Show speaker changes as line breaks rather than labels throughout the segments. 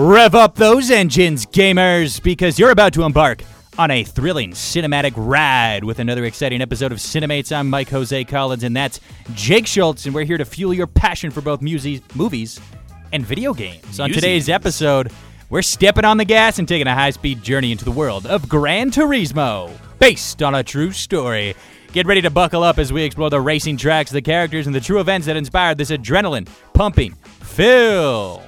Rev up those engines, gamers, because you're about to embark on a thrilling cinematic ride with another exciting episode of Cinemates. I'm Mike Jose Collins, and that's Jake Schulz, and we're here to fuel your passion for both music, movies and video games. On today's episode, we're stepping on the gas and taking a high speed journey into the world of Gran Turismo, based on a true story. Get ready to buckle up as we explore the racing tracks, the characters, and the true events that inspired this adrenaline pumping film.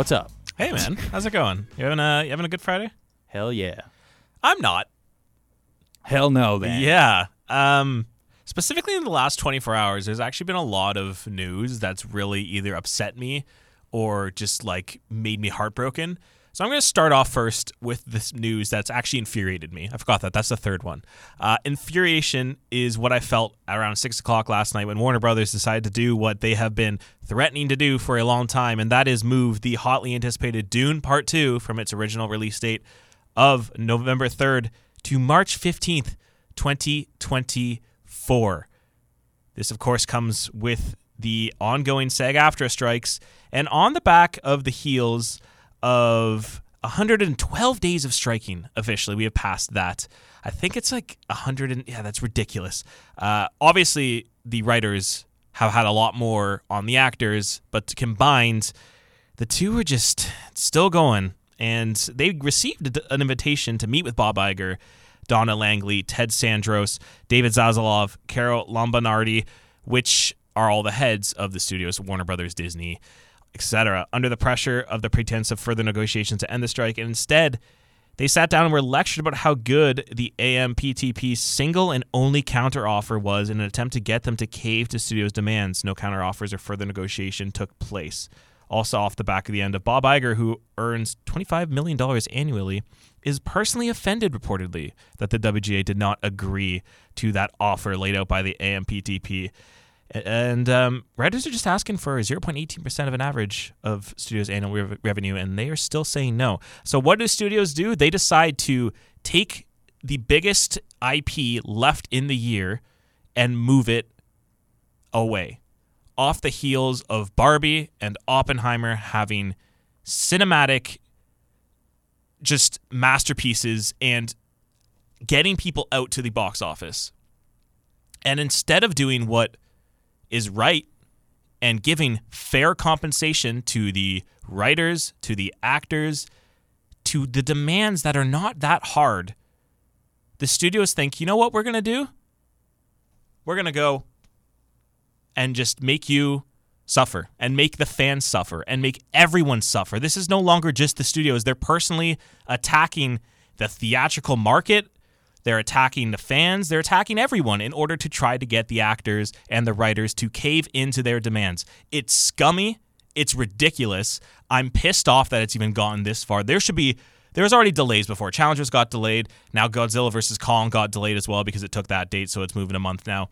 What's up?
Hey man, how's it going? You having a you having a good Friday?
Hell yeah.
I'm not.
Hell no, then.
Yeah. Um specifically in the last 24 hours there's actually been a lot of news that's really either upset me or just like made me heartbroken. So I'm going to start off first with this news that's actually infuriated me. I forgot that. That's the third one. Uh, infuriation is what I felt around six o'clock last night when Warner Brothers decided to do what they have been threatening to do for a long time, and that is move the hotly anticipated Dune Part Two from its original release date of November 3rd to March 15th, 2024. This, of course, comes with the ongoing SAG AFTRA strikes, and on the back of the heels of 112 days of striking officially. We have passed that. I think it's like 100 and yeah, that's ridiculous. Uh, obviously, the writers have had a lot more on the actors, but combined, the two are just still going. And they received an invitation to meet with Bob Iger, Donna Langley, Ted Sarandos, David Zaslav, Carol Lombardini, which are all the heads of the studios, Warner Brothers, Disney, etc., under the pressure of the pretense of further negotiations to end the strike. And instead, they sat down and were lectured about how good the AMPTP's single and only counteroffer was in an attempt to get them to cave to studios' demands. No counteroffers or further negotiation took place. Also, off the back of the end of Bob Iger, who earns $25 million annually, is personally offended, reportedly, that the WGA did not agree to that offer laid out by the AMPTP. And um, writers are just asking for 0.18% of an average of studios' annual rev- revenue, and they are still saying no. So, what do studios do? They decide to take the biggest IP left in the year and move it away off the heels of Barbie and Oppenheimer having cinematic just masterpieces and getting people out to the box office. And instead of doing what is right and giving fair compensation to the writers, to the actors, to the demands that are not that hard, the studios think, you know what we're going to do? We're going to go and just make you suffer and make the fans suffer and make everyone suffer. This is no longer just the studios. They're personally attacking the theatrical market. They're attacking the fans. They're attacking everyone in order to try to get the actors and the writers to cave into their demands. It's scummy. It's ridiculous. I'm pissed off that it's even gotten this far. There should be. There was already delays before. Challengers got delayed. Now Godzilla vs. Kong got delayed as well because it took that date, so it's moving a month now.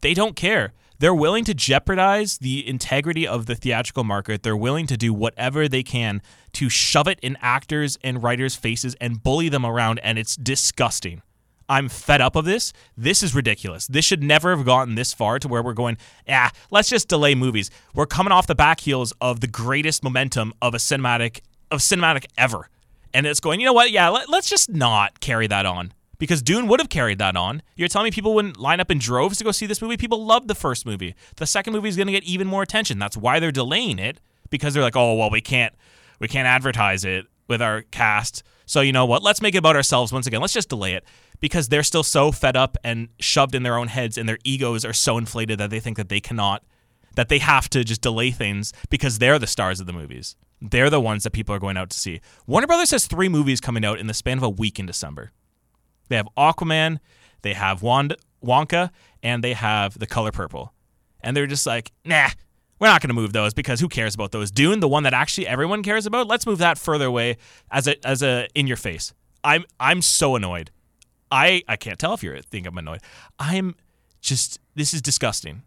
They don't care. They're willing to jeopardize the integrity of the theatrical market. They're willing to do whatever they can to shove it in actors and writers' faces and bully them around, and it's disgusting. I'm fed up of this. This is ridiculous. This should never have gotten this far to where we're going, ah, let's just delay movies. We're coming off the back heels of the greatest momentum of a cinematic of cinematic ever. And it's going, you know what? Yeah, let, let's just not carry that on. Because Dune would have carried that on. You're telling me people wouldn't line up in droves to go see this movie? People loved the first movie. The second movie is going to get even more attention. That's why they're delaying it because they're like, "Oh, well, we can't we can't advertise it with our cast. So, you know what? Let's make it about ourselves once again. Let's just delay it." Because they're still so fed up and shoved in their own heads and their egos are so inflated that they think that they cannot that they have to just delay things because they're the stars of the movies. They're the ones that people are going out to see. Warner Brothers has 3 movies coming out in the span of a week in December. They have Aquaman, they have Wand- Wonka, and they have The Color Purple. And they're just like, nah, we're not going to move those because who cares about those? Dune, the one that actually everyone cares about, let's move that further away as a as a in your face. I'm I'm so annoyed. I I can't tell if you think I'm annoyed. I'm just this is disgusting.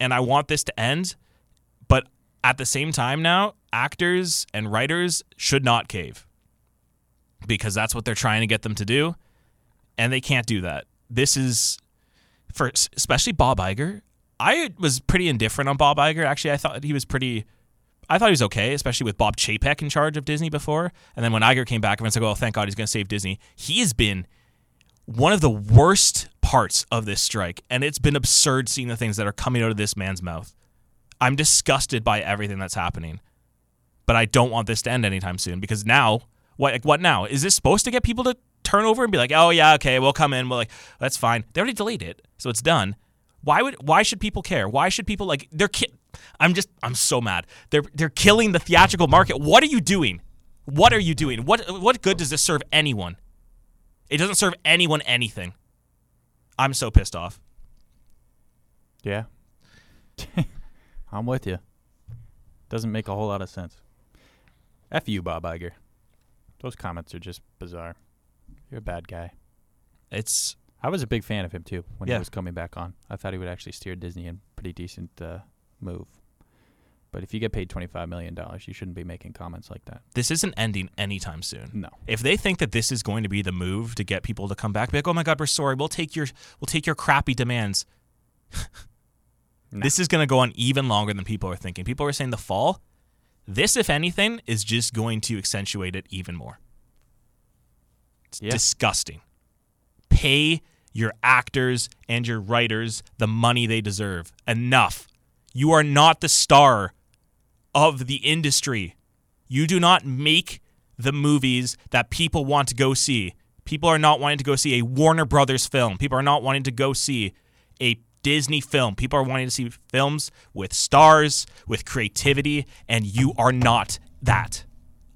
And I want this to end, but at the same time now, actors and writers should not cave. Because that's what they're trying to get them to do and they can't do that. This is for especially Bob Iger. I was pretty indifferent on Bob Iger. Actually, I thought he was pretty I thought he was okay, especially with Bob Chapek in charge of Disney before. And then when Iger came back, everyone's like, "Oh, thank God he's going to save Disney." He has been one of the worst parts of this strike, and it's been absurd seeing the things that are coming out of this man's mouth. I'm disgusted by everything that's happening, but I don't want this to end anytime soon because now, what? Like, what now? Is this supposed to get people to turn over and be like, "Oh yeah, okay, we'll come in." We'll like, that's fine. They already delayed it, so it's done. Why would? Why should people care? Why should people like? They're. Ki- I'm just. I'm so mad. They're. They're killing the theatrical market. What are you doing? What are you doing? What? What good does this serve anyone? It doesn't serve anyone anything. I'm so pissed off.
Yeah. I'm with you. Doesn't make a whole lot of sense. F you, Bob Iger. Those comments are just bizarre. You're a bad guy.
It's
I was a big fan of him too when
Yeah.
he was coming back on. I thought he would actually steer Disney in a pretty decent uh, move. But if you get paid twenty five million dollars, you shouldn't be making comments like that.
this isn't ending anytime soon.
No.
If they think that this is going to be the move to get people to come back, be like, "Oh my God, we're sorry. We'll take your we'll take your crappy demands." This is going to go on even longer than people are thinking. People are saying the fall. This, if anything, is just going to accentuate it even more. It's
Yeah.
disgusting. Pay your actors and your writers the money they deserve. Enough. You are not the star of the industry. You do not make the movies that people want to go see. People are not wanting to go see a Warner Brothers film. People are not wanting to go see a Disney film. People are wanting to see films with stars, with creativity, and you are not that.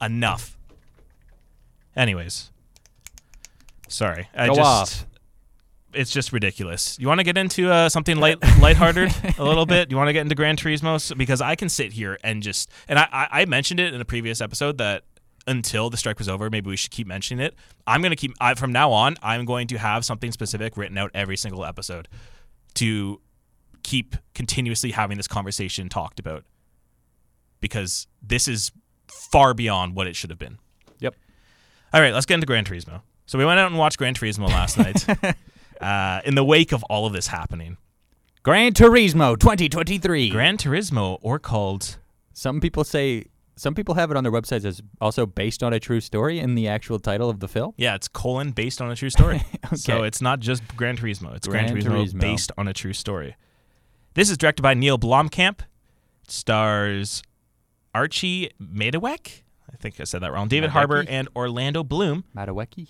Enough. Anyways. Sorry. I
Go
just
off.
It's just ridiculous. You want to get into uh, something light, lighthearted a little bit? You want to get into Gran Turismo because I can sit here and just and I, I, I mentioned it in a previous episode that until the strike was over, maybe we should keep mentioning it. I'm gonna keep I, from now on. I'm going to have something specific written out every single episode to keep continuously having this conversation talked about because this is far beyond what it should have been.
Yep.
All right, let's get into Gran Turismo. So we went out and watched Gran Turismo last night. uh, in the wake of all of this happening,
Gran Turismo 2023.
Gran Turismo, or called
Some people say some people have it on their websites as also based on a true story in the actual title of the film.
yeah, it's colon based on a true story. So it's not just Gran Turismo; it's Gran,
Gran
Turismo,
Turismo.
based on a true story. This is directed by Neil Blomkamp. It stars Archie Madawek. I think I said that wrong. David Harbour and Orlando Bloom.
Madaweki.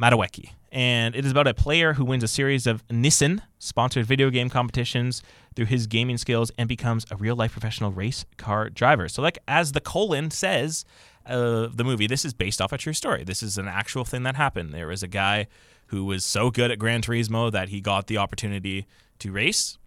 Madaweki. And it is about a player who wins a series of Nissan sponsored video game competitions through his gaming skills and becomes a real life professional race car driver. So, like as the colon says, uh, the movie, this is based off a true story. This is an actual thing that happened. There was a guy who was so good at Gran Turismo that he got the opportunity to race,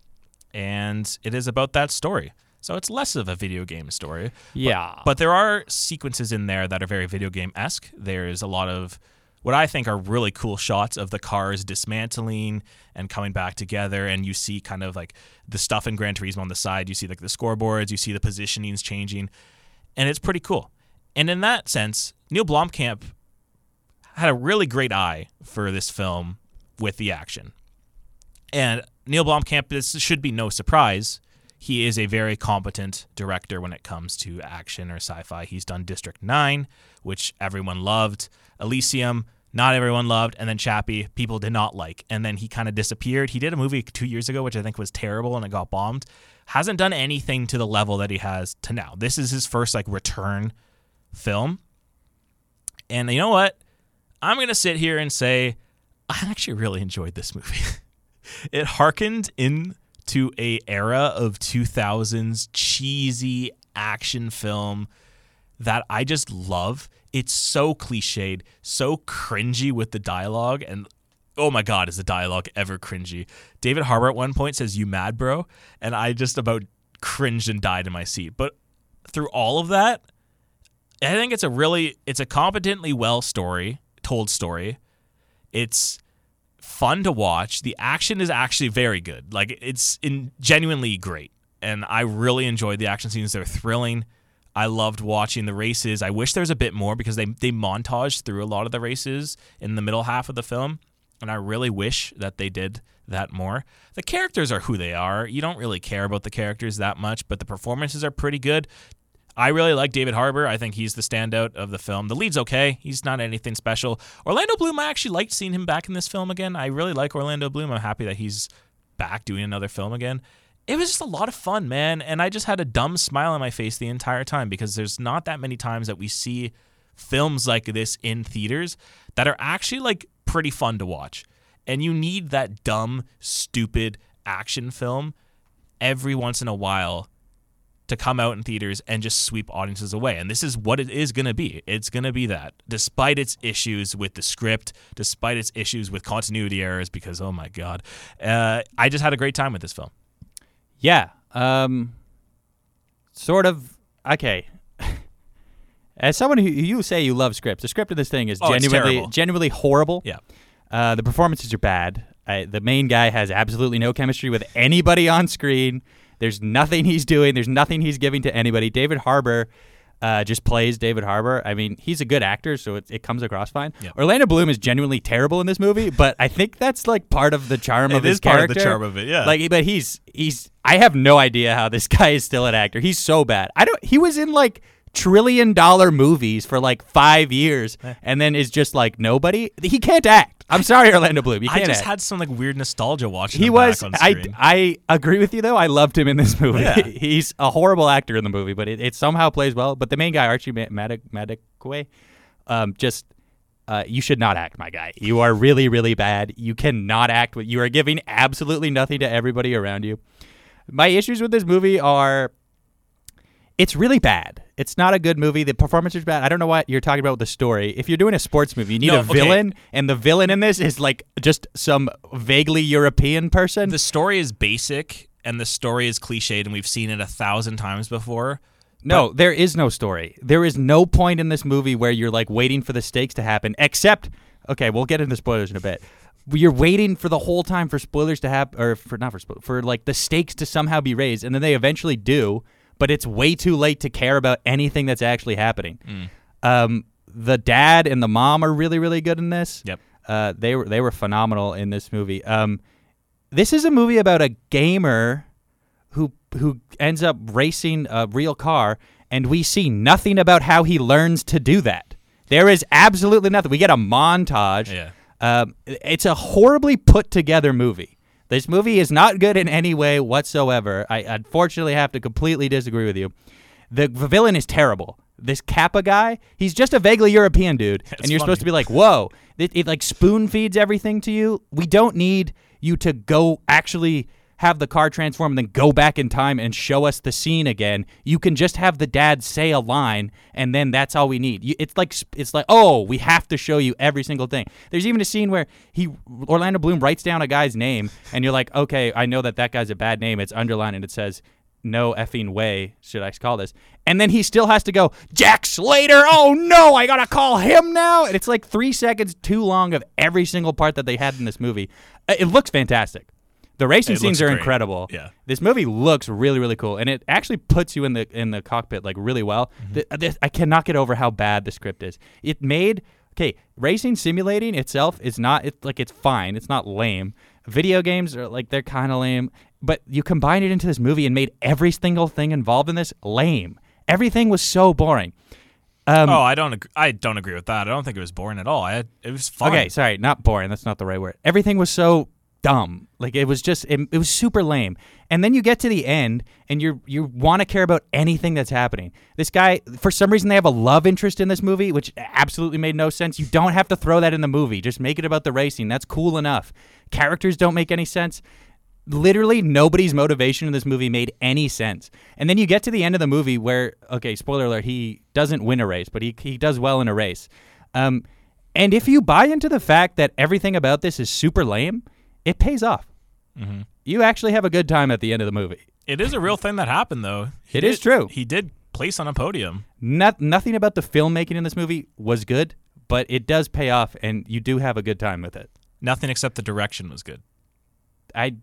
and it is about that story. So it's less of a video game story.
Yeah.
But there are sequences in there that are very video game esque. There's a lot of what I think are really cool shots of the cars dismantling and coming back together. And you see kind of like the stuff in Gran Turismo on the side. You see like the scoreboards, you see the positionings changing. And it's pretty cool. And in that sense, Neil Blomkamp had a really great eye for this film with the action. And Neil Blomkamp, this should be no surprise. He is a very competent director when it comes to action or sci-fi. He's done District 9, which everyone loved, Elysium, not everyone loved, and then Chappie, people did not like. And then he kind of disappeared. He did a movie 2 years ago which I think was terrible and it got bombed. Hasn't done anything to the level that he has to now. This is his first like return film. And you know what? I'm going to sit here and say I actually really enjoyed this movie. it harkened into a era of 2000s cheesy action film that I just love. It's so cliched, so cringy with the dialogue and oh my god, is the dialogue ever cringy. David Harbour at one point says you mad bro and I just about cringed and died in my seat. But through all of that, I think it's a really it's a competently well story, told story. It's fun to watch. The action is actually very good. Like it's in genuinely great. And I really enjoyed the action scenes. They're thrilling. I loved watching the races. I wish there was a bit more because they they montage through a lot of the races in the middle half of the film. And I really wish that they did that more. The characters are who they are. You don't really care about the characters that much, but the performances are pretty good. I really like David Harbour. I think he's the standout of the film. The lead's okay. He's not anything special. Orlando Bloom, I actually liked seeing him back in this film again. I really like Orlando Bloom. I'm happy that he's back doing another film again. It was just a lot of fun, man. And I just had a dumb smile on my face the entire time because there's not that many times that we see films like this in theaters that are actually like pretty fun to watch. And you need that dumb, stupid action film every once in a while to come out in theaters and just sweep audiences away. And this is what it is going to be. It's going to be that, despite its issues with the script, despite its issues with continuity errors, because oh my god, uh, I just had a great time with this film.
Yeah. Um. Sort of. Okay. As someone who you say you love scripts, the script of this thing is
Oh,
genuinely genuinely horrible.
Yeah.
Uh, the performances are bad. Uh, the main guy has absolutely no chemistry with anybody on screen. There's nothing he's doing. There's nothing he's giving to anybody. David Harbour uh, just plays David Harbour. I mean, he's a good actor, so it, it comes across fine.
Yep.
Orlando Bloom is genuinely terrible in this movie, but I think that's like part of the charm of
It
his
is part of the charm of it, yeah.
Like, but he's he's. I have no idea how this guy is still an actor. He's so bad. I don't. He was in like trillion dollar movies for like five years,
Eh.
and then is just like nobody. He can't act. I'm sorry, Orlando Bloom. You can't I
just
act.
had some like weird nostalgia watching.
he
him
was.
back on
I
screen.
I agree with you though. I loved him in this movie.
Yeah.
He's a horrible actor in the movie, but it, it somehow plays well. But the main guy, Archie Ma- Matic Madikwe, um, just. Uh, you should not act, my guy. You are really, really bad. You cannot act. With, you are giving absolutely nothing to everybody around you. My issues with this movie are it's really bad. It's not a good movie. The performance is bad. I don't know what you're talking about with the story. If you're doing a sports movie, you need
No,
a
okay.
villain, and the villain in this is like just some vaguely European person.
the story is basic and the story is cliched, and we've seen it a thousand times before.
no, there is no story. There is no point in this movie where you're like waiting for the stakes to happen, except okay, we'll get into spoilers in a bit. You're waiting for the whole time for spoilers to happen, or for not for spoilers, for like the stakes to somehow be raised, and then they eventually do, but it's way too late to care about anything that's actually happening. Um, the dad and the mom are really, really good in this.
Yep.
Uh, they were they were phenomenal in this movie. Um, this is a movie about a gamer who who ends up racing a real car, and we see nothing about how he learns to do that. There is absolutely nothing. We get a montage.
Yeah.
Um, it's a horribly put together movie. This movie is not good in any way whatsoever. I unfortunately have to completely disagree with you. The villain is terrible. This Capa guy, he's just a vaguely European dude, and you're
funny.
supposed to be like, "Whoa!" It, it like spoon feeds everything to you. We don't need you to go actually have the car transform and then go back in time and show us the scene again. You can just have the dad say a line, and then that's all we need. It's like it's like, oh, we have to show you every single thing. There's even a scene where he Orlando Bloom writes down a guy's name, and you're like, okay, I know that that guy's a bad name. It's underlined and it says. No effing way should I call this. And then he still has to go, Jack Slater. Oh no, I gotta call him now. And it's like three seconds too long of every single part that they had in this movie. Uh, It looks fantastic. The racing
It
scenes are
great.
incredible.
Yeah.
This movie looks really, really cool, and it actually puts you in the in the cockpit like really well. Th- this- I cannot get over how bad the script is. It made okay racing simulating itself is not it's like it's fine. It's not lame. Video games are like they're kind of lame, but you combine it into this movie and made every single thing involved in this lame. Everything was so boring. Um,
oh, I don't. Ag- I don't agree with that. I don't think it was boring at all. I, it was fun.
Okay, sorry, not boring. That's not the right word. Everything was so dumb. Like it was just it, it was super lame. And then you get to the end and you you want to care about anything that's happening. This guy for some reason they have a love interest in this movie which absolutely made no sense. You don't have to throw that in the movie. Just make it about the racing. That's cool enough. Characters don't make any sense. Literally nobody's motivation in this movie made any sense. And then you get to the end of the movie where okay, spoiler alert, he doesn't win a race, but he he does well in a race. Um and if you buy into the fact that everything about this is super lame, it pays off.
Mm-hmm.
You actually have a good time at the end of the movie.
It is a real thing that happened, though. He
It is
did-
true.
He did place on a podium.
Not, nothing about the filmmaking in this movie was good, but it does pay off, and you do have a good time with it.
Nothing except the direction was good.
I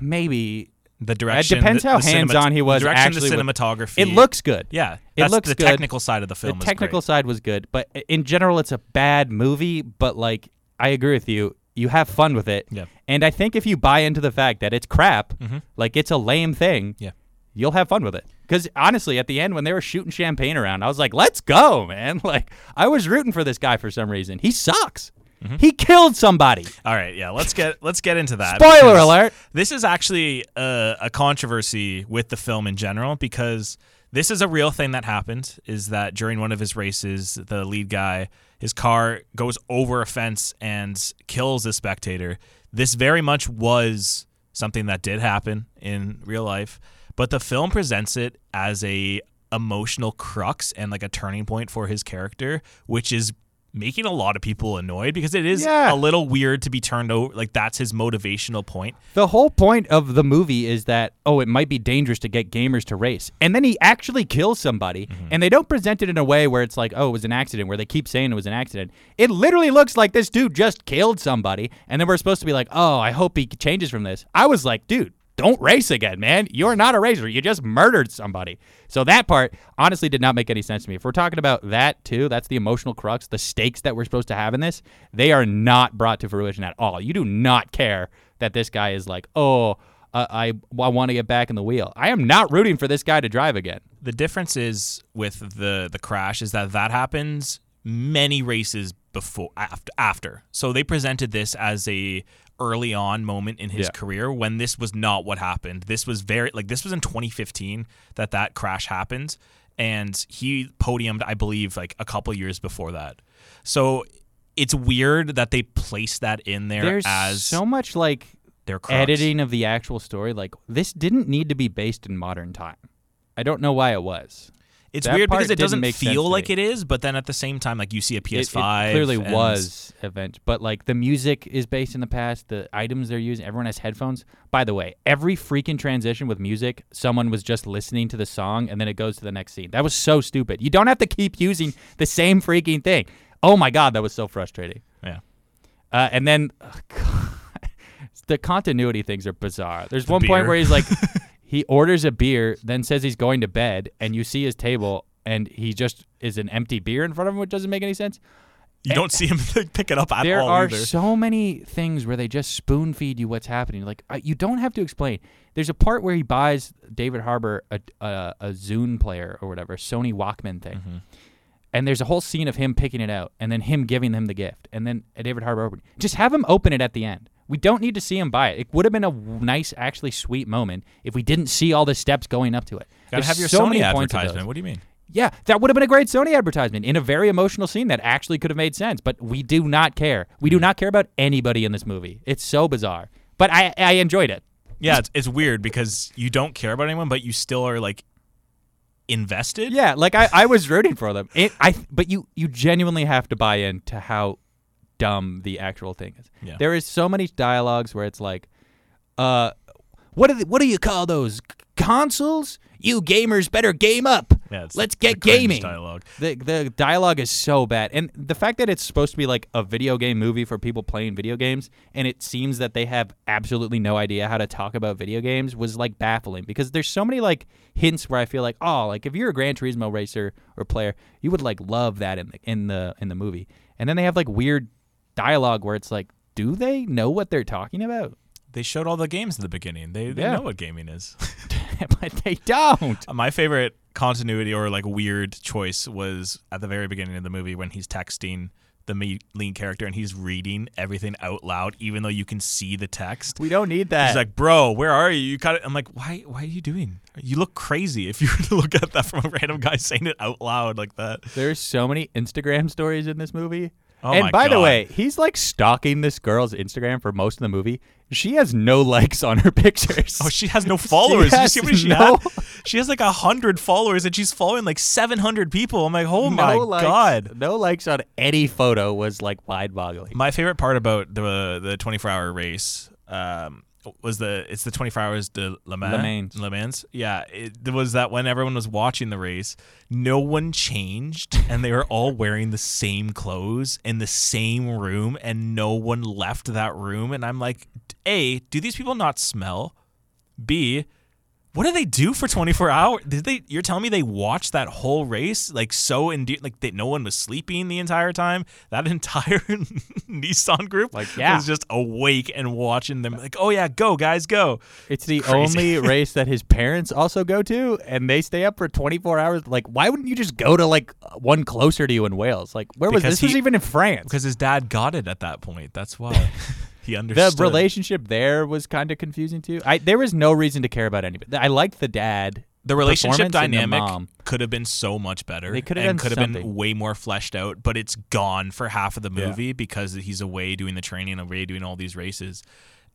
maybe
The direction.
It depends
the-
how
cinemat-
hands-on he was
The direction,
actually
the cinematography.
it looks good.
Yeah,
It looks
the
good.
technical side of the
The
film. The
technical
great.
side was good, but in general, it's a bad movie. But like, I agree with you. You have fun with it,
Yeah.
and I think if you buy into the fact that it's crap,
Mhm.
like it's a lame thing,
Yeah.
you'll have fun with it. Because honestly, at the end when they were shooting champagne around, I was like, "Let's go, man!" Like I was rooting for this guy for some reason. He sucks. He killed somebody.
All right, yeah, let's get let's get into that.
Spoiler alert.
This is actually a, a controversy with the film in general because this is a real thing that happened. Is that during one of his races, the lead guy, his car goes over a fence and kills a spectator. This very much was something that did happen in real life, but the film presents it as a emotional crux and like a turning point for his character, which is making a lot of people annoyed because it is
Yeah.
a little weird to be turned over like that's his motivational point.
The whole point of the movie is that oh, it might be dangerous to get gamers to race, and then he actually kills somebody, mm-hmm. and they don't present it in a way where it's like oh, it was an accident, where they keep saying it was an accident. It literally looks like this dude just killed somebody, and then we're supposed to be like oh, I hope he changes from this. I was like, dude. Don't race again, man. You're not a racer. You just murdered somebody. So that part honestly did not make any sense to me. If we're talking about that too, that's the emotional crux, the stakes that we're supposed to have in this, they are not brought to fruition at all. You do not care that this guy is like, oh, uh, I, I want to get back in the wheel. I am not rooting for this guy to drive again.
The difference is with the the crash is that that happens many races before after, after. So they presented this as a early on moment in his
Yeah.
career when this was not what happened. This was very like this was in 2015 that that crash happened and he podiumed I believe like a couple years before that. So it's weird that they placed that in there
There's
as
so much like
their crux.
editing of the actual story. Like this didn't need to be based in modern time. I don't know why it was.
It's
that
weird because it doesn't feel like it is, but then at the same time, like you see a
It- it
PS5.
clearly
and-
was event, but like the music is based in the past. The items they're using, everyone has headphones. By the way, every freaking transition with music, someone was just listening to the song and then it goes to the next scene. That was so stupid. You don't have to keep using the same freaking thing. Oh my god, that was so frustrating.
Yeah.
Uh, and then God, the continuity things are bizarre. There's
The
one point where he's like, he orders a beer, then says he's going to bed, and you see his table, and he just is an empty beer in front of him, which doesn't make any sense.
You don't see him pick it up at
there
all
are
either.
so many things where they just spoon feed you what's happening. Like you don't have to explain. There's a part where he buys David Harbour a a, a Zune player or whatever, Sony Walkman thing.
Mm-hmm.
And there's a whole scene of him picking it out and then him giving him the gift and then David Harbour opening. Just have him open it at the end. We don't need to see him buy it. It would have been a nice, actually sweet moment if we didn't see all the steps going up to it.
Gotta
There's
have your
so
Sony
many points of
advertisement. What do you mean?
Yeah, that would have been a great Sony advertisement in a very emotional scene that actually could have made sense. But we do not care. We
Hmm.
do not care about anybody in this movie. It's so bizarre. But I, I enjoyed it.
Yeah, it's, it's weird because you don't care about anyone, but you still are like invested.
Yeah, like I, I was rooting for them. It, I, but you, you genuinely have to buy into how dumb the actual thing is.
Yeah.
There is so many dialogues where it's like, uh, what do they, what do you call those consoles? You gamers better game up.
Yeah,
Let's get gaming.
dialogue.
The the dialogue is so bad, and the fact that it's supposed to be like a video game movie for people playing video games, and it seems that they have absolutely no idea how to talk about video games was like baffling because there's so many like hints where I feel like oh like if you're a Gran Turismo racer or player, you would like love that in the in the in the movie, and then they have like weird dialogue where it's like, do they know what they're talking about?
They showed all the games at the beginning. They, they
Yeah.
know what gaming is.
but they don't.
My favorite continuity or like weird choice was at the very beginning of the movie when he's texting the lead character and he's reading everything out loud, even though you can see the text.
We don't need that.
He's like, "Bro, where are you?" You got it. I'm like, "Why? Why are you doing? You look crazy if you were to look at that from a random guy saying it out loud like that."
There's so many Instagram stories in this movie.
Oh
and by the way, he's like stalking this girl's Instagram for most of the movie. She has no likes on her pictures.
Oh, she has no followers. Did you see many she
no-
had? She has like a hundred followers, and she's following like seven hundred people. I'm like, oh
no
my
likes,
god.
No likes on any photo was like mind boggling.
My favorite part about the the 24 hour race um, was the it's the 24 hours de Le Mans.
Le Mans.
Le Mans. Yeah, it was that when everyone was watching the race, no one changed, and they were all wearing the same clothes in the same room, and no one left that room. And I'm like, a, do these people not smell? B, What did they do for 24 hours? Did they? You're telling me they watched that whole race like so in like that no one was sleeping the entire time. That entire Nissan group
Like, yeah.
was just awake and watching them. Like, oh yeah, go guys, go.
It's the
Crazy.
only race that his parents also go to, and they stay up for 24 hours. Like, why wouldn't you just go to like one closer to you in Wales? Like, where was
Because
this? was even in France.
Because his dad got it at that point. That's why he
the relationship there was kind of confusing too. I there was no reason to care about anybody. I liked the dad.
the relationship dynamic could have been so much better.
They could have
and could have been way more fleshed out, but it's gone for half of the
Yeah.
movie because he's away doing the training, away doing all these races,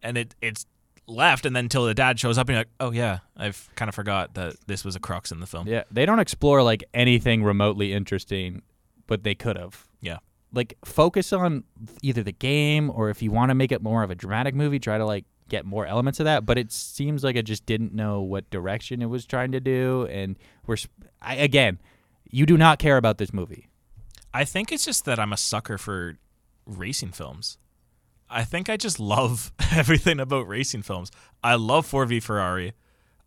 and it it's left. And then until the dad shows up, and you're like, oh yeah, I've kind of forgot that this was a crux in the film.
Yeah, they don't explore like anything remotely interesting, but they could have.
Yeah.
Like focus on either the game or if you want to make it more of a dramatic movie, try to like get more elements of that. But it seems like it just didn't know what direction it was trying to do, and we're I, again, you do not care about this movie.
I think it's just that I'm a sucker for racing films. I think I just love everything about racing films. I love Ford v Ferrari.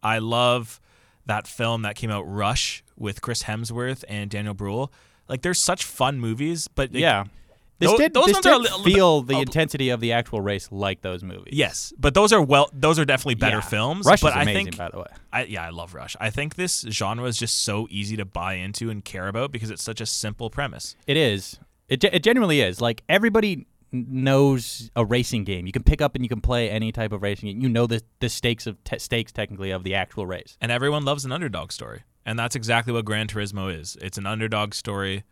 I love that film that came out Rush with Chris Hemsworth and Daniel Bruhl. Like there's such fun movies, but like,
yeah. This
tho-
did,
those
this
ones are a
did
little
feel
bit-
the
a-
intensity of the actual race like those movies.
Yes, but those are well those are definitely better
Yeah.
films.
Rush
but
is
I
amazing,
think
by the way.
I, yeah, I love Rush. I think this genre is just so easy to buy into and care about because it's such a simple premise.
It is. It, it genuinely is. Like everybody knows a racing game. You can pick up and you can play any type of racing game. You know the the stakes of te- stakes technically of the actual race.
and everyone loves an underdog story. And that's exactly what Gran Turismo is. It's an underdog story,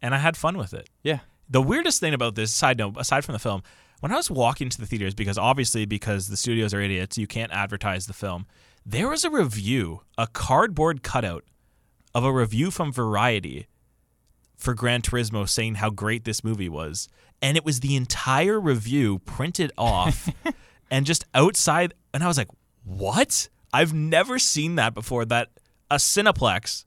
and I had fun with it.
Yeah.
The weirdest thing about this side note, aside from the film, when I was walking to the theaters, because obviously because the studios are idiots, you can't advertise the film. There was a review, a cardboard cutout of a review from Variety for Gran Turismo saying how great this movie was, and it was the entire review printed off and just outside. And I was like, "What? I've never seen that before." That a Cineplex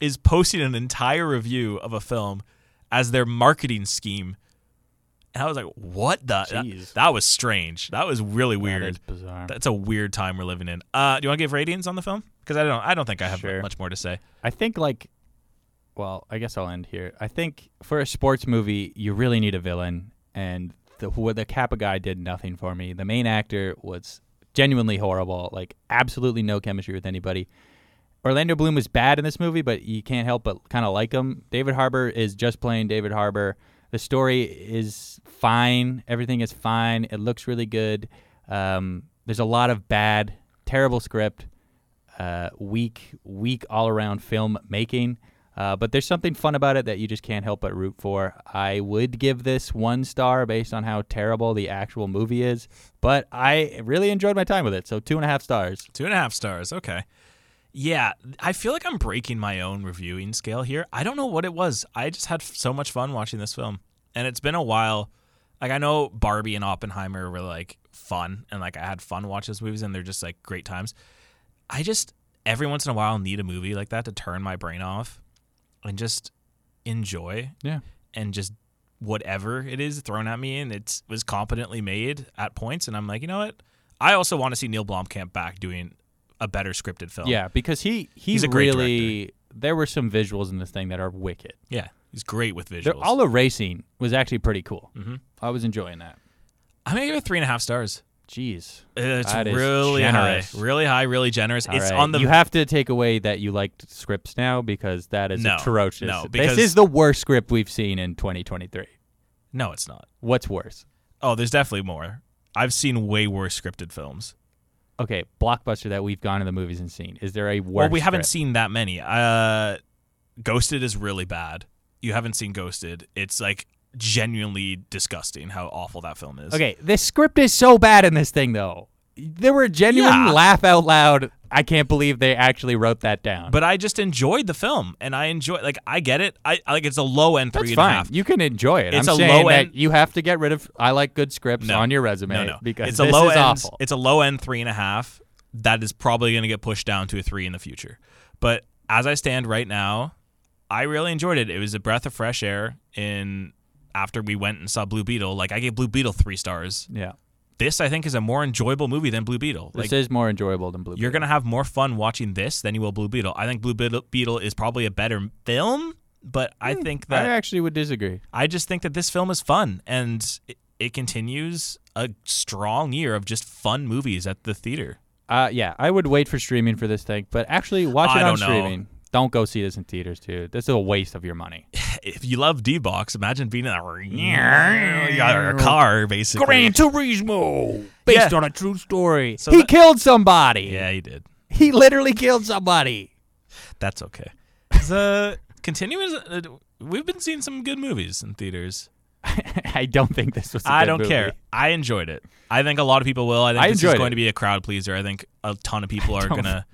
is posting an entire review of a film as their marketing scheme. And I was like, "What the? That, that was strange. That was really weird.
is bizarre.
That's a weird time we're living in." Uh, do you want to give ratings on the film? Because I don't. I don't think I have
Sure.
much more to say.
I think like, well, I guess I'll end here. I think for a sports movie, you really need a villain, and the who the Capa guy did nothing for me. The main actor was genuinely horrible. Like absolutely no chemistry with anybody. Orlando Bloom was bad in this movie, but you can't help but kind of like him. David Harbour is just playing David Harbour. The story is fine. Everything is fine. It looks really good. Um, there's a lot of bad, terrible script, uh, weak, weak all around film making. Uh, but there's something fun about it that you just can't help but root for. I would give this one star based on how terrible the actual movie is, but I really enjoyed my time with it. So two and a half stars.
Two and a half stars. Okay. Yeah, I feel like I'm breaking my own reviewing scale here. I don't know what it was. I just had so much fun watching this film. And it's been a while. Like I know Barbie and Oppenheimer were like fun and like I had fun watching those movies and they're just like great times. I just every once in a while need a movie like that to turn my brain off and just enjoy
Yeah.
and just whatever it is thrown at me and it was competently made at points and I'm like, you know what? I also want to see Neil Blomkamp back doing a better scripted film.
Yeah, because he he
He's a great
really there were some visuals in this thing that are wicked.
Yeah. He's great with visuals.
all the racing was actually pretty cool.
hmm
I was enjoying that.
I'm gonna give it three and a half stars.
Jeez.
It's
That is
really
generous.
high. Really high, really generous.
All
it's
right.
on the
you have to take away that you liked scripts now because that is
No,
atrocious.
no,
this is the worst script we've seen in 2023.
No, it's not.
What's worse?
Oh, there's definitely more. I've seen way worse scripted films.
Okay, blockbuster that we've gone to the movies and seen. Is there a worse?
Well, we haven't
script?
seen that many. Uh Ghosted is really bad. You haven't seen Ghosted. It's like genuinely disgusting how awful that film is.
Okay, the script is so bad in this thing though. There were genuine
Yeah.
laugh out loud. I can't believe they actually wrote that down.
But I just enjoyed the film, and I enjoy like I get it. I like it's a low end
That's
three and a half.
You can enjoy it.
It's
I'm
a low end-
you have to get rid of I like good scripts
No.
on your resume
No, no,
because
it's
this
a low
is
end.
awful.
It's a low end three and a half. That is probably going to get pushed down to a three in the future. But as I stand right now, I really enjoyed it. It was a breath of fresh air. In after we went and saw Blue Beetle, like I gave Blue Beetle three stars.
yeah.
This I think is a more enjoyable movie than Blue Beetle.
This
Like
is more enjoyable than Blue. Beetle.
You're gonna have more fun watching this than you will Blue Beetle. I think Blue Beetle, is probably a better film, but I think
that I actually would disagree.
I just think that this film is fun and it, it continues a strong year of just fun movies at the theater.
Uh, yeah, I would wait for streaming for this thing, but actually watch
I
it on
don't know.
streaming. Don't go see this in theaters, dude. This is a waste of your money.
If you love D box, imagine being in a, a car basically.
Gran Turismo, based
Yeah.
on a true story.
So
he
that-
killed somebody.
Yeah, he did.
He literally killed somebody.
That's okay. So continuing, uh, we've been seeing some good movies in theaters.
I don't think this was. I
I don't care. I enjoyed it. I think a lot of people will. I think
I
this is going
it.
to be a crowd pleaser. I think a ton of people are
don't-
gonna.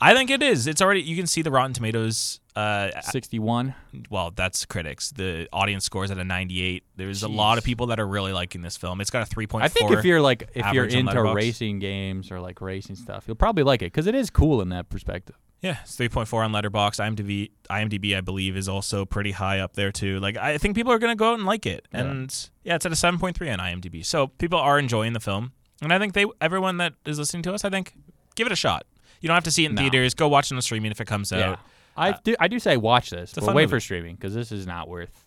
I think it is. It's already. You can see the Rotten Tomatoes. Uh,
Sixty-one.
well, that's critics. The audience scores at a 98. There's a lot of people that are really liking this film. It's got a 3.4.
I think if you're like if you're into racing games or like racing stuff, you'll probably like it because it is cool in that perspective.
Yeah, it's 3.4 on Letterboxd. IMDb, IMDb, I believe, is also pretty high up there too. Like, I think people are gonna go out and like it,
Yeah.
and yeah, it's at a 7.3 on IMDb. So people are enjoying the film, and I think they, everyone that is listening to us, I think, give it a shot. You don't have to see it in
No.
theaters. Go watch it on streaming if it comes
Yeah,
out.
I do. I do say watch this, but wait
movie.
for streaming because this is not worth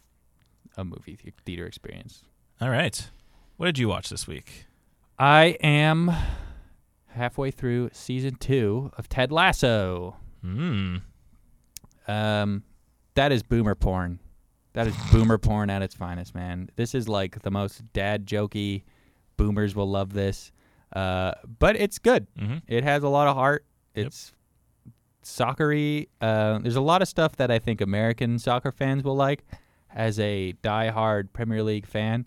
a movie theater experience.
All right, what did you watch this week?
I am halfway through season two of Ted Lasso.
Hmm.
Um, that is boomer porn. That is boomer porn at its finest, man. This is like the most dad jokey. Boomers will love this. Uh, but it's good.
Mhm.
It has a lot of heart. It's soccery. Uh, there's a lot of stuff that I think American soccer fans will like. As a die-hard Premier League fan,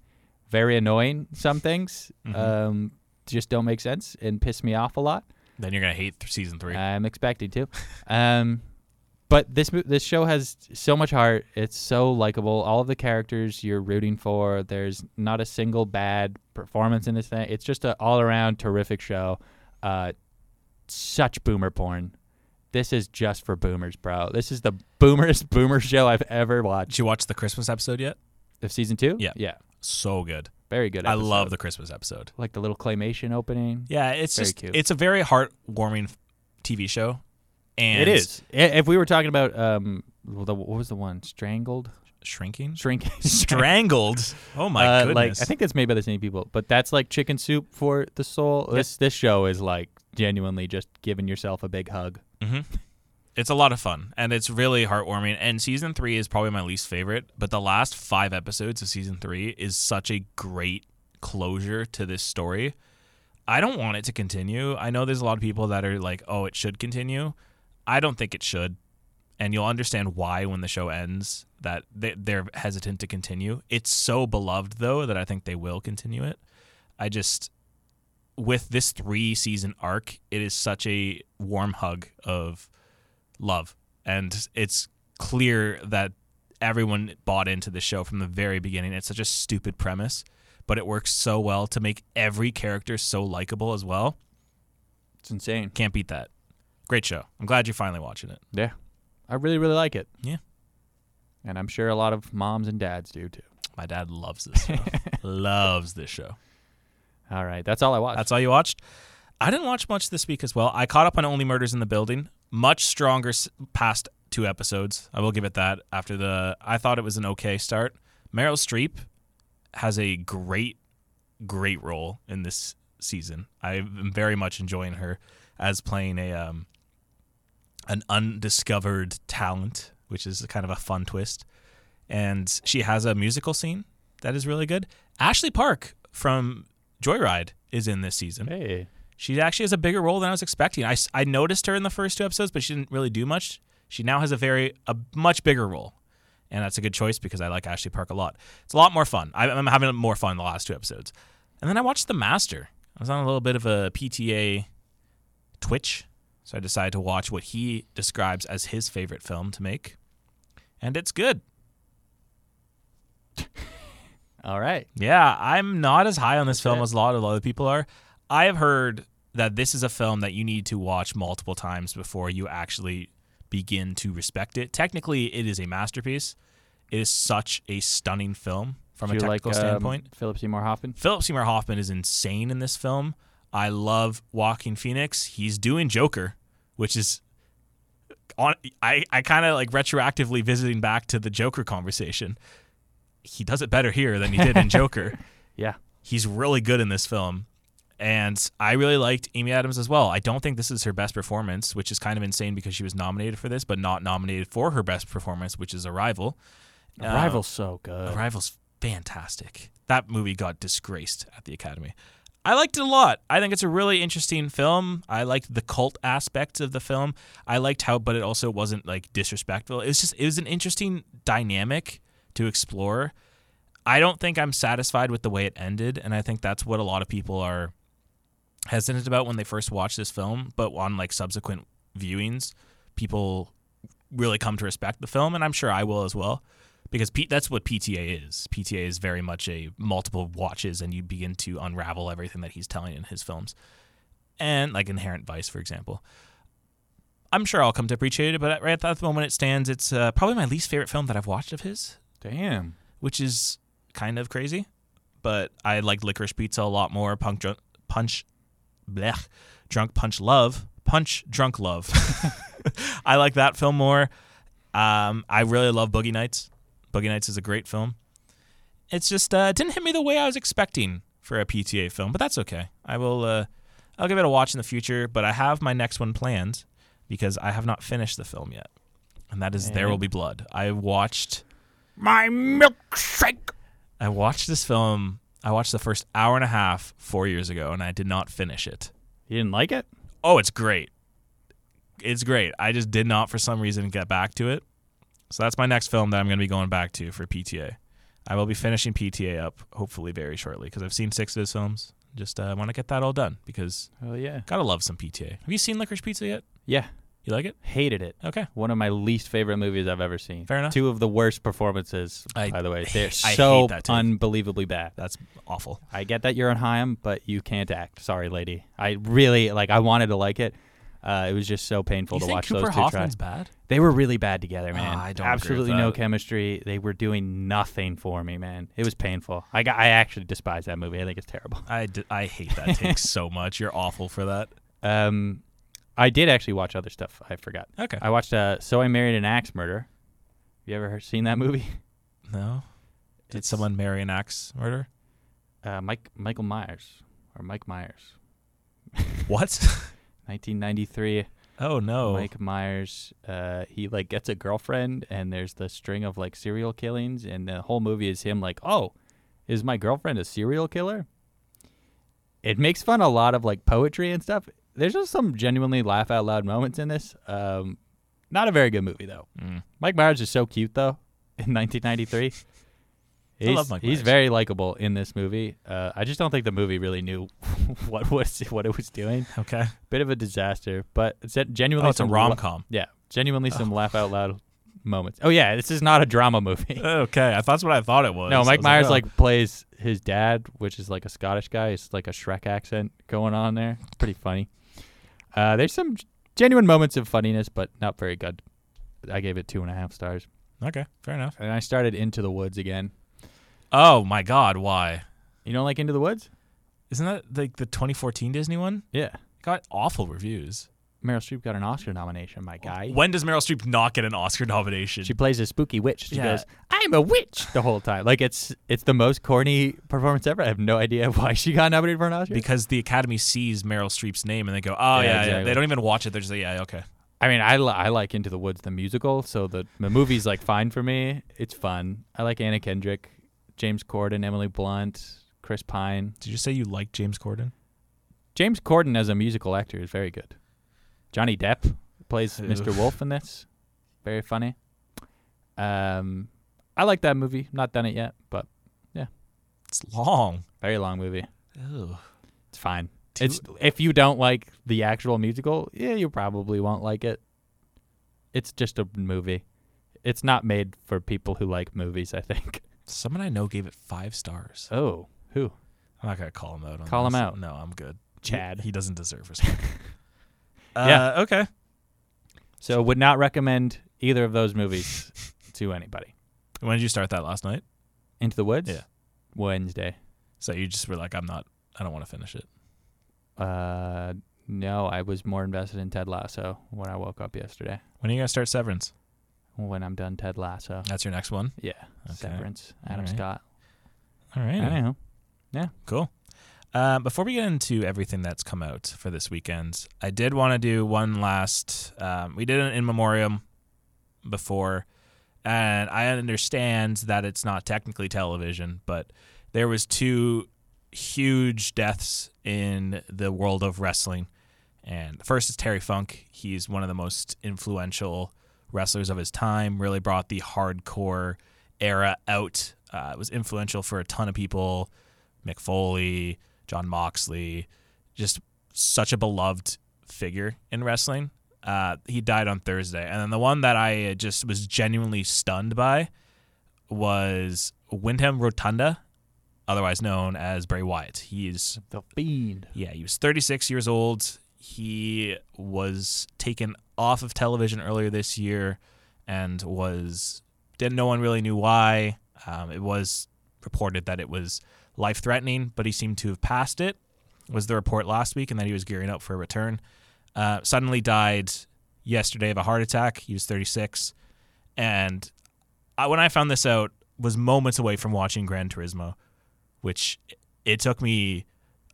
very annoying. Some things
Mhm.
um, just don't make sense and piss me off a lot.
Then you're gonna hate th- season three.
I'm expecting to. Um, but this this show has so much heart. It's so likable. All of the characters you're rooting for. There's not a single bad performance in this thing. It's just an all around terrific show. Uh, such boomer porn. This is just for boomers, bro. This is the boomerest boomer show I've ever watched.
Did you watch the Christmas episode yet?
Of season two?
Yeah.
yeah,
So good.
very good.
I love the Christmas episode.
like the little claymation opening.
Yeah, it's
Very
just
cute.
it's a very heartwarming TV show. And
It is. If we were talking about um, what was the one? Strangled,
shrinking,
shrinking,
strangled. Oh my
uh,
goodness!
Like I think that's made by the same people, but that's like chicken soup for the soul. This this show is like genuinely just giving yourself a big hug.
Hmm It's a lot of fun and it's really heartwarming. And season three is probably my least favorite, but the last five episodes of season three is such a great closure to this story. I don't want it to continue. I know there's a lot of people that are like, oh, it should continue. I don't think it should. And you'll understand why when the show ends that they're hesitant to continue. It's so beloved, though, that I think they will continue it. I just, with this three season arc, it is such a warm hug of love. And it's clear that everyone bought into the show from the very beginning. It's such a stupid premise, but it works so well to make every character so likable as well.
It's insane.
Can't beat that. Great show. I'm glad you're finally watching it.
Yeah, I really really like it.
Yeah.
and I'm sure a lot of moms and dads do too.
My dad loves this show. loves this show.
All right, that's all I watched.
That's all you watched? I didn't watch much this week as well. I caught up on Only Murders in the Building. Much stronger past two episodes. I will give it that. After the, I thought it was an okay start. Meryl Streep has a great, great role in this season. I'm very much enjoying her as playing a um, an undiscovered talent, which is kind of a fun twist. And she has a musical scene that is really good. Ashley Park from Joyride is in this season.
hey,
She actually has a bigger role than I was expecting. I, I noticed her in the first two episodes, but she didn't really do much. She now has a very a much bigger role, and that's a good choice because I like Ashley Park a lot. It's a lot more fun. I, I'm having more fun the last two episodes, and then I watched The Master. I was on a little bit of a PTA twitch, so I decided to watch what he describes as his favorite film to make, and it's good.
All right.
Yeah, I'm not as high on this film
it.
as a lot of other people are. I have heard that this is a film that you need to watch multiple times before you actually begin to respect it. Technically, it is a masterpiece. It is such a stunning film. from
Do
a technical
like, um,
standpoint.
Philip Seymour Hoffman.
Philip Seymour Hoffman is insane in this film. I love Joaquin Phoenix. He's doing Joker, which is on. I I kind of like retroactively visiting back to the Joker conversation. He does it better here than he did in Joker.
Yeah.
He's really good in this film. And I really liked Amy Adams as well. I don't think this is her best performance, which is kind of insane because she was nominated for this, but not nominated for her best performance, which is Arrival. Uh,
Arrival's so good.
Arrival's fantastic. That movie got disgraced at the Academy. I liked it a lot. I think it's a really interesting film. I liked the cult aspects of the film. I liked how, but it also wasn't like disrespectful. It was just, it was an interesting dynamic to explore. I don't think I'm satisfied with the way it ended, and I think that's what a lot of people are hesitant about when they first watch this film. But on like subsequent viewings, people really come to respect the film, and I'm sure I will as well because P- that's what PTA is. PTA is very much a multiple watches, and you begin to unravel everything that he's telling in his films, and like Inherent Vice, for example. I'm sure I'll come to appreciate it, but right at the moment it stands, it's uh, probably my least favorite film that I've watched of his,
Damn.
which is kind of crazy. But I like Licorice Pizza a lot more. Punk drunk, Punch, blech, Drunk Punch Love, Punch Drunk Love. I like that film more. Um, I really love Boogie Nights. Boogie Nights is a great film. It's just uh, it didn't hit me the way I was expecting for a PTA film, but that's okay. I will. Uh, I'll give it a watch in the future, but I have my next one planned because I have not finished the film yet, and that is There Will Be Blood. I watched.
My milkshake.
I watched this film. I watched the first hour and a half four years ago, and I did not finish it.
You didn't like it?
Oh, it's great. It's great. I just did not, for some reason, get back to it. So that's my next film that I'm going to be going back to for PTA. I will be finishing PTA up hopefully very shortly because I've seen six of his films. Just uh, want to get that all done because
Oh yeah.
gotta love some PTA. Have you seen Licorice Pizza yet?
Yeah.
You like it?
Hated it.
Okay.
One of my least favorite movies I've ever seen.
Fair enough.
Two of the worst performances,
I
by the way. They're
I
so
hate that
unbelievably bad.
That's awful.
I get that you're on Haim, but you can't act. Sorry, lady. I really like. I wanted to like it. Uh, it was just so painful
you
to watch
Cooper
those two
Hoffman's
try.
bad?
They were really bad together, man.
Ah, I don't
Absolutely no chemistry. They were doing nothing for me, man. It was painful. I got. I actually despise that movie. I think it's terrible.
I, d- I hate that take so much. You're awful for that.
Um, I did actually watch other stuff. I forgot.
Okay.
I watched uh, So I Married an Axe Murder. Have you ever heard, seen that movie?
No. Did
It's-
someone marry an axe murder?
Uh, Mike Michael Myers or Mike Myers,
What?
1993.
oh no.
Mike Myers, uh, he like gets a girlfriend, and there's the string of like serial killings, and the whole movie is him like, oh, is my girlfriend a serial killer? It makes fun a lot of like poetry and stuff. There's just some genuinely laugh out loud moments in this. Um, not a very good movie though.
Mm.
Mike Myers is so cute though. In 1993, he's,
love Mike
he's very likable in this movie. Uh, I just don't think the movie really knew what was what it was doing
Okay.
bit of a disaster, but it's genuinely
Oh, it's a
some
rom com.
yeah, genuinely some laugh out loud moments. Oh yeah, this is not a drama movie.
Okay, I that's what I thought it was.
no, Mike
was
Myers
oh.
like plays his dad, which is like a Scottish guy. It's like a Shrek accent going on there. Pretty funny. Uh, there's some genuine moments of funniness, but not very good. I gave it two and a half stars,
okay, fair enough.
and I started Into the Woods again.
Oh my God, why?
You don't like Into the Woods?
Isn't that like the 2014 Disney one?
Yeah.
It got awful reviews.
Meryl Streep got an Oscar nomination, my guy.
When does Meryl Streep not get an Oscar nomination?
She plays a spooky witch. She
Yeah.
goes, "I'm a witch" the whole time. Like it's it's the most corny performance ever. I have no idea why she got nominated for an Oscar.
because the Academy sees Meryl Streep's name and they go, oh
Yeah,
yeah, yeah.
exactly.
They don't even watch it. They're just like, yeah, okay.
I mean, I, li- I like Into the Woods the musical, so the the movie's like fine for me. It's fun. I like Anna Kendrick, James Corden, Emily Blunt, Chris Pine.
Did you say you like James Corden?
James Corden as a musical actor is very good. Johnny Depp plays
Ew.
Mr. Wolf in this. Very funny. Um, I like that movie. Not done it yet, but yeah,
It's long.
very long movie.
Ew.
It's fine. It's if you don't like the actual musical, yeah, you probably won't like it. It's just a movie. It's not made for people who like movies, I think.
Someone I know gave it five stars.
Oh, who?
I'm not gonna call him out. On
Call him out.
No, I'm good.
Chad.
He, he doesn't deserve respect.
Yeah.
Uh, okay.
So would not recommend either of those movies to anybody.
When did you start that last night?
Into the Woods?
Yeah.
Wednesday.
So you just were like, I'm not. I don't want to finish it.
Uh, no, I was more invested in Ted Lasso when I woke up yesterday.
When are you gonna start Severance?
When I'm done Ted Lasso.
That's your next one.
Yeah.
Okay.
Severance. Adam
Alright.
Scott.
All right.
I know.
Cool. Uh, before we get into everything that's come out for this weekend, I did want to do one last. Um, we did an in memoriam before, and I understand that it's not technically television, but there was two huge deaths in the world of wrestling, and the first is Terry Funk. He's one of the most influential wrestlers of his time. Really brought the hardcore era out. Uh, was influential for a ton of people. Mick Foley, Jon Moxley, just such a beloved figure in wrestling. Uh, he died on Thursday, and then the one that I just was genuinely stunned by was Windham Rotunda, otherwise known as Bray Wyatt. He's
The Fiend.
yeah, he was 36 years old. He was taken off of television earlier this year, and was didn't no one really knew why. Um, it was reported that it was life threatening, but he seemed to have passed it. Was the report last week, and that he was gearing up for a return. Uh, suddenly died yesterday of a heart attack. He was 36, and I, when I found this out, was moments away from watching Gran Turismo, which it took me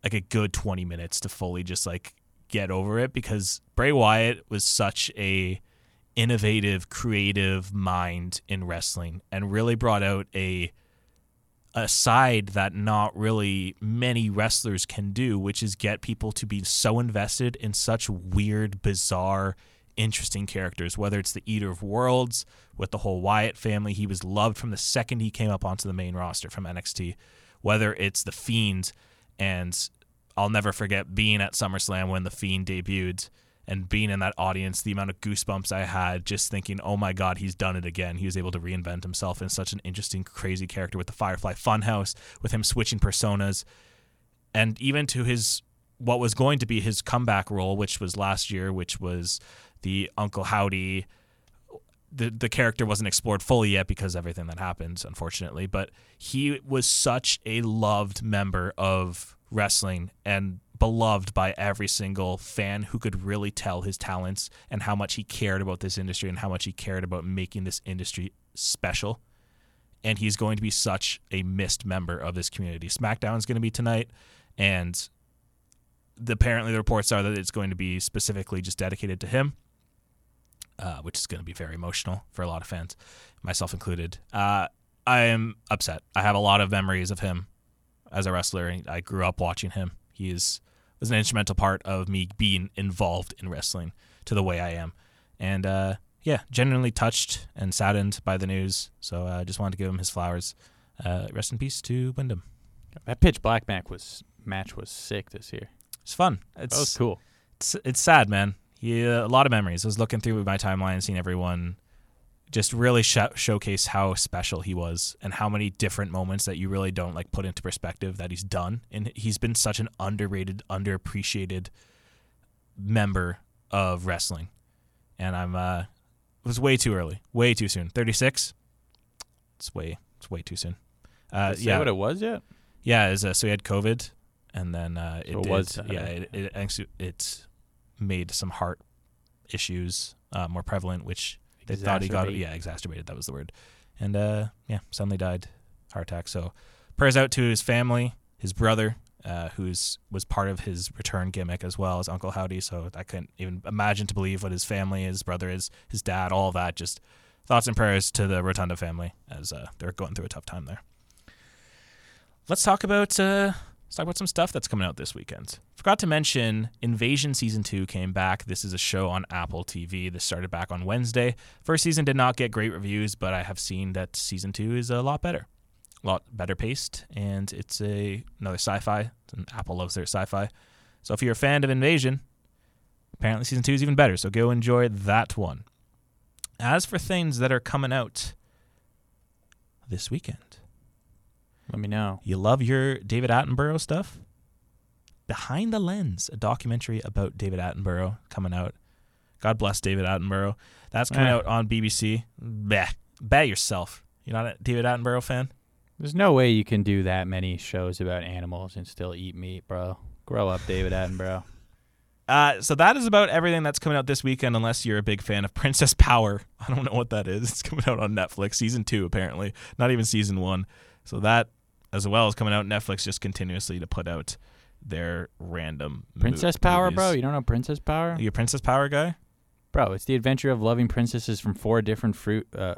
like a good 20 minutes to fully just like get over it because Bray Wyatt was such a innovative, creative mind in wrestling and really brought out a a side that not really many wrestlers can do, which is get people to be so invested in such weird, bizarre, interesting characters. Whether it's the Eater of Worlds with the whole Wyatt family, he was loved from the second he came up onto the main roster from NXT. Whether it's the Fiend, and I'll never forget being at SummerSlam when the Fiend debuted and being in that audience, the amount of goosebumps I had just thinking, oh my God, he's done it again. He was able to reinvent himself in such an interesting, crazy character with the Firefly Funhouse, with him switching personas, and even to his what was going to be his comeback role, which was last year, which was the Uncle Howdy. The, the character wasn't explored fully yet because everything that happened, unfortunately. But he was such a loved member of wrestling and beloved by every single fan who could really tell his talents and how much he cared about this industry and how much he cared about making this industry special. And he's going to be such a missed member of this community. SmackDown is going to be tonight, and the, apparently the reports are that it's going to be specifically just dedicated to him, uh, which is going to be very emotional for a lot of fans, myself included. Uh, I am upset. I have a lot of memories of him as a wrestler. and I grew up watching him. He is was an instrumental part of me being involved in wrestling to the way I am, and uh, yeah, genuinely touched and saddened by the news. So I uh, just wanted to give him his flowers. Uh, rest in peace to Windham.
That Pitch Black match was match was sick this year.
It's fun.
That
It's
was cool.
it's, it's sad, man. He, uh, a lot of memories. I was looking through my timeline, seeing everyone just really sh- showcase how special he was and how many different moments that you really don't like put into perspective that he's done. And he's been such an underrated, underappreciated member of wrestling. And I'm uh, it was way too early, way too soon. Thirty six. It's way, it's way too soon. Uh, yeah,
what it was yet?
yeah, was, uh, so he had COVID, and then uh, it,
So it
did,
was, uh,
yeah, it, it it made some heart issues uh, more prevalent, which they thought he got.
Exacerbate.
Yeah, exacerbated. That was the word. And uh, yeah, suddenly died, heart attack. So prayers out to his family, his brother, uh, who's was part of his return gimmick as well as Uncle Howdy. So I couldn't even imagine to believe what his family, his brother is, his dad, all that. Just thoughts and prayers to the Rotunda family as uh, they're going through a tough time there. Let's talk about uh, let's talk about some stuff that's coming out this weekend. Forgot to mention Invasion season two came back. This is a show on Apple TV. This started back on Wednesday. First season did not get great reviews, but I have seen that season two is a lot better, a lot better paced, and it's a another sci-fi. Apple loves their sci-fi. So if you're a fan of Invasion, apparently season two is even better. So go enjoy that one. As for things that are coming out this weekend.
Let me know.
You love your David Attenborough stuff? Behind the Lens, a documentary about David Attenborough coming out. God bless David Attenborough. That's coming
Eh.
out on BBC. Bah. Bet yourself. You're not a David Attenborough fan?
There's no way you can do that many shows about animals and still eat meat, bro. Grow up, David Attenborough.
Uh, so that is about everything that's coming out this weekend, unless you're a big fan of Princess Power. I don't know what that is. It's coming out on Netflix, season two apparently, not even season one. So that, as well as coming out Netflix, just continuously to put out their random mo-
Princess Power, bro. You don't know Princess Power?
You a Princess Power guy?
Bro, it's the adventure of loving princesses from four different fruit uh,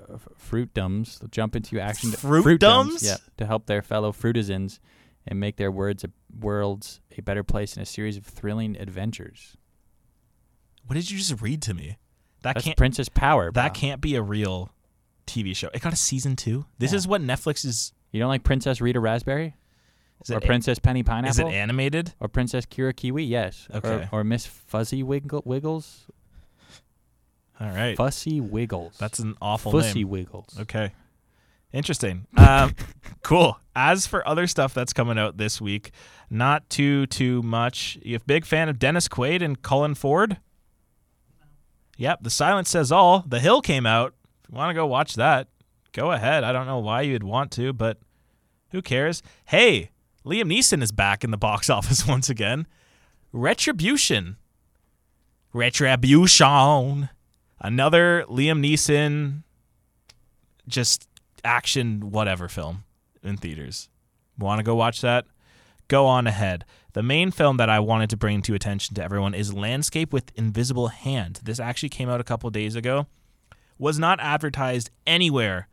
fruitdoms. They'll jump into action.
Fruitdoms?
Yeah, to help their fellow fruitizens and make their words a, worlds a better place in a series of thrilling adventures.
What did you just read to me? That
That's
can't.
Princess Power.
that
bro.
can't be a real TV show. It got a season two. This
Yeah.
is what Netflix is.
You don't like Princess Rita Raspberry
Is
or
it,
Princess Penny Pineapple
is it animated?
or Princess Kira Kiwi? Yes. Or-
Okay.
Or, Miss Fuzzy Wiggle, Wiggles.
All right.
Fussy Wiggles.
That's an awful
Fussy
name.
Wiggles.
Okay. Interesting. Um, cool. As for other stuff that's coming out this week, not too too much. You a big fan of Dennis Quaid and Colin Ford? Yep. The Silence Says All. The Hill came out. If you want to go watch that, go ahead. I don't know why you'd want to, but who cares? Hey, Liam Neeson is back in the box office once again. Retribution. Retribution. Another Liam Neeson just action whatever film in theaters. Want to go watch that? Go on ahead. The main film that I wanted to bring to attention to everyone is Landscape with Invisible Hand. This actually came out a couple days ago. Was not advertised anywhere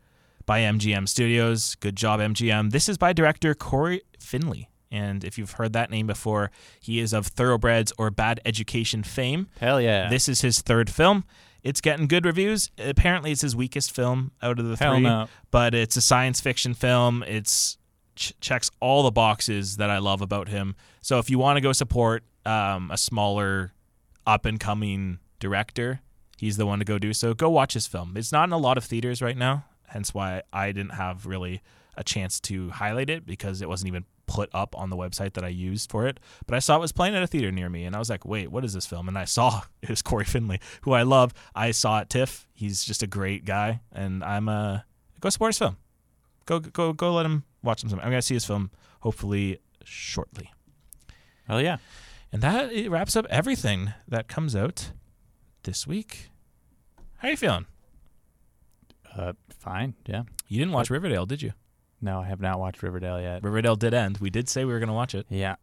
by MGM Studios. Good job, MGM. This is by director Cory Finley. And if you've heard that name before, he is of Thoroughbreds or Bad Education fame.
Hell yeah.
This is his third film. It's getting good reviews. Apparently, it's his weakest film out of the
Hell
three.
no.
But it's a science fiction film. It's ch- checks all the boxes that I love about him. So if you want to go support um, a smaller, up and coming director, he's the one to go do so. Go watch his film. It's not in a lot of theaters right now. Hence why I didn't have really a chance to highlight it because it wasn't even put up on the website that I used for it. But I saw it was playing at a theater near me, and I was like, "Wait, what is this film?" And I saw it was Cory Finley, who I love. I saw at TIFF. He's just a great guy, and I'm uh go support his film. Go go go let him watch him. I'm gonna see his film hopefully shortly.
Hell yeah.
And that it wraps up everything that comes out this week. How are you feeling?
Uh, fine. Yeah.
You didn't watch Riverdale, did you?
No, I have not watched Riverdale yet.
Riverdale did end. We did say we were gonna watch it.
Yeah.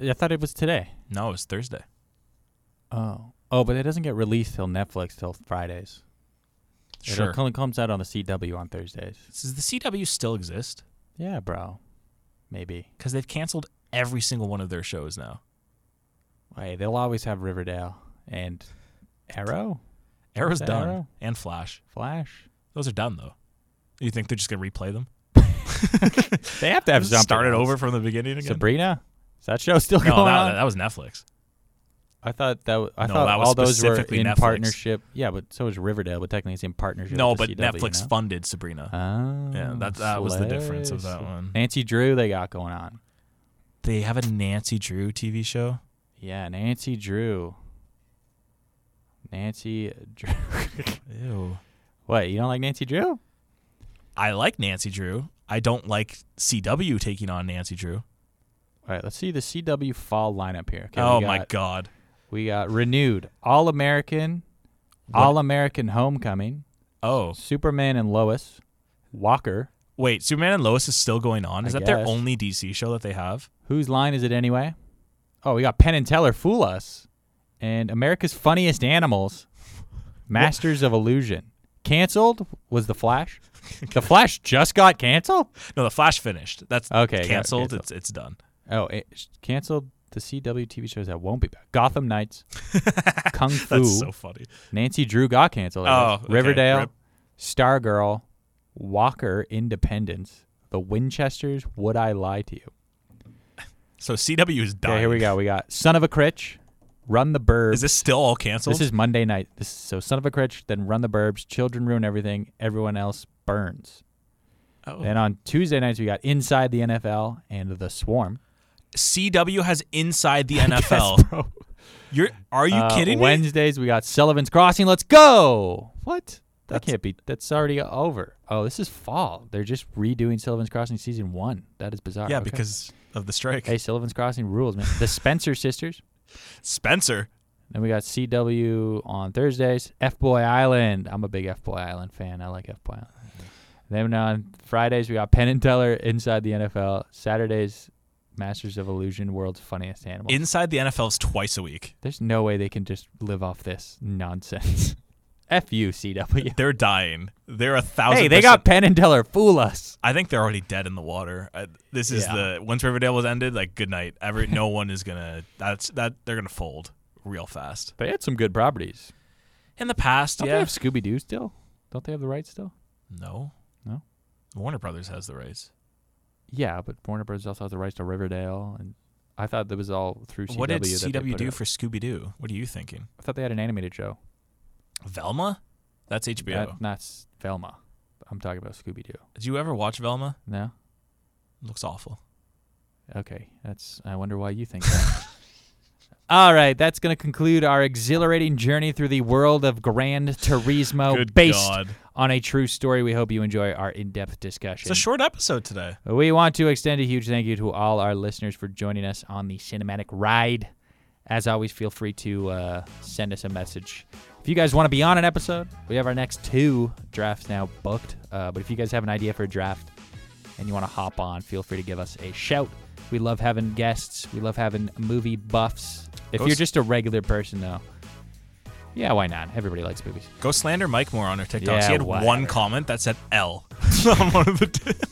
I thought it was today.
No, it was Thursday.
Oh. Oh, but it doesn't get released till Netflix till Fridays.
Sure.
It only comes out on the CW on Thursdays.
Does the CW still exist?
Yeah, bro. Maybe.
Because they've canceled every single one of their shows now.
Hey, they'll always have Riverdale and Arrow,
Arrow's done,
Arrow?
and Flash.
Flash.
Those are done though. You think they're just gonna replay them?
They have to have something.
Start it
else.
over from the beginning again.
Sabrina. Is that show still
no,
going
that,
on?
that was Netflix.
I thought that. w- I
No,
thought
that was
all those were in
Netflix.
partnership. Yeah, but so was Riverdale. But technically, it's in partnership.
No,
with
but
CW,
Netflix
you know?
funded Sabrina.
Oh,
yeah, that that was the difference of that one.
Nancy Drew, they got going on.
They have a Nancy Drew TV show.
Yeah, Nancy Drew. Nancy Drew.
Ew.
What? You don't like Nancy Drew?
I like Nancy Drew. I don't like CW taking on Nancy Drew.
All right, let's see the CW fall lineup here. Okay,
oh
we
my god.
We got renewed All American, All American Homecoming,
Oh,
Superman and Lois, Walker.
wait. Superman and Lois is still going on. Is
I
that their only DC show that they have?
Whose line is it anyway? Oh, we got Penn and Teller, Fool Us, and America's Funniest Animals, Masters of Illusion. Canceled was The Flash. The Flash just got canceled.
No, the Flash finished. That's
Okay,
canceled.
canceled.
It's it's done.
Oh, it canceled the CW TV shows that won't be back. Gotham Knights, Kung Fu,
That's so funny.
Nancy Drew got canceled.
Oh, okay,
Riverdale,
rip.
Stargirl, Walker, Independence, The Winchesters. Would I lie to you?
So CW is dying.
Okay, here we go. We got Son of a Critch, Run the Burbs.
Is this still all canceled?
This is Monday night. This is, so Son of a Critch, then Run the Burbs, Children Ruin Everything, Everyone Else Burns.
oh.
Then on Tuesday nights we got Inside the NFL and The Swarm.
CW has inside the NFL.
Bro.
You're are you
Uh,
kidding me?
Wednesdays we got Sullivan's Crossing. Let's go. What? That
That's-
can't be. That's already over. Oh, this is fall. They're just redoing Sullivan's Crossing season one. That is bizarre.
Yeah,
Okay.
because of the strike.
hey, Sullivan's Crossing rules, man. The Spencer sisters.
Spencer.
Then we got CW on Thursdays. F Boy Island. I'm a big F Boy Island fan. I like F Boy Island. Then on Fridays we got Penn and Teller inside the NFL. Saturdays, Masters of Illusion, World's Funniest Animals.
Inside the NFL's twice a week.
There's no way they can just live off this nonsense. F you, CW.
They're dying. They're a thousand.
Hey, they got Penn and Teller. Fool us.
I think they're already dead in the water. Uh, this is
Yeah.
the once Riverdale was ended. Like good night. Every no one is gonna. That's that they're gonna fold real fast.
They had some good properties.
In the past,
Don't they
yeah.
have Scooby Doo still? Don't they have the rights still?
No.
No?
Warner Brothers has the rights.
Yeah, but Warner Brothers also has the rights to Riverdale, and I thought that was all through CW.
what did CW do for Scooby Doo? What are you thinking?
I thought they had an animated show.
Velma? That's HBO.
That, that's Velma. I'm talking about Scooby Doo.
Did you ever watch Velma?
No.
looks awful.
Okay, that's. I wonder why you think that. All right, that's going to conclude our exhilarating journey through the world of Grand Turismo,
Good
based
God.
on a true story. We hope you enjoy our in-depth discussion.
It's a short episode today.
We want to extend a huge thank you to all our listeners for joining us on the cinematic ride. As always, feel free to uh, send us a message. If you guys want to be on an episode, we have our next two drafts now booked. Uh, but if you guys have an idea for a draft and you want to hop on, feel free to give us a shout. We love having guests. We love having movie buffs. If
Go
you're
s-
just a regular person, though, yeah, why not? Everybody likes movies.
Go slander Mike more on our TikToks.
Yeah,
he had one comment that said L on one of the.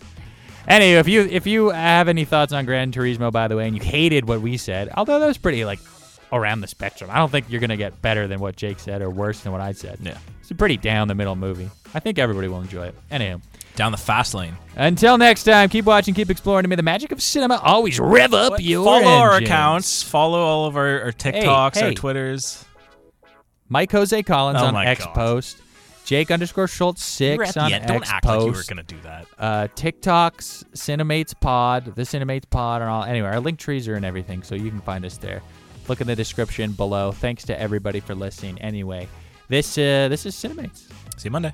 Anyway, if you if you have any thoughts on Gran Turismo, by the way, and you hated what we said, although that was pretty like around the spectrum, I don't think you're gonna get better than what Jake said or worse than what I said.
yeah.
It's a pretty down the middle movie. I think everybody will enjoy it. Anyhow,
Down the fast lane.
until next time, keep watching, keep exploring. To me, the magic of cinema always rev up your
follow our accounts. Follow all of our, our TikToks, our
hey.
Twitters.
Mike Jose Collins
Oh
on X
God.
Post. Jake underscore
Schulz
six on
end. Don't
X
act like you were gonna do that.
uh, TikToks, Cinemates Pod, the Cinemates Pod, and all. Anyway, our link trees are in everything, so you can find us there. Look in the description below. Thanks to everybody for listening. Anyway, this uh, this is Cinemates.
See you Monday.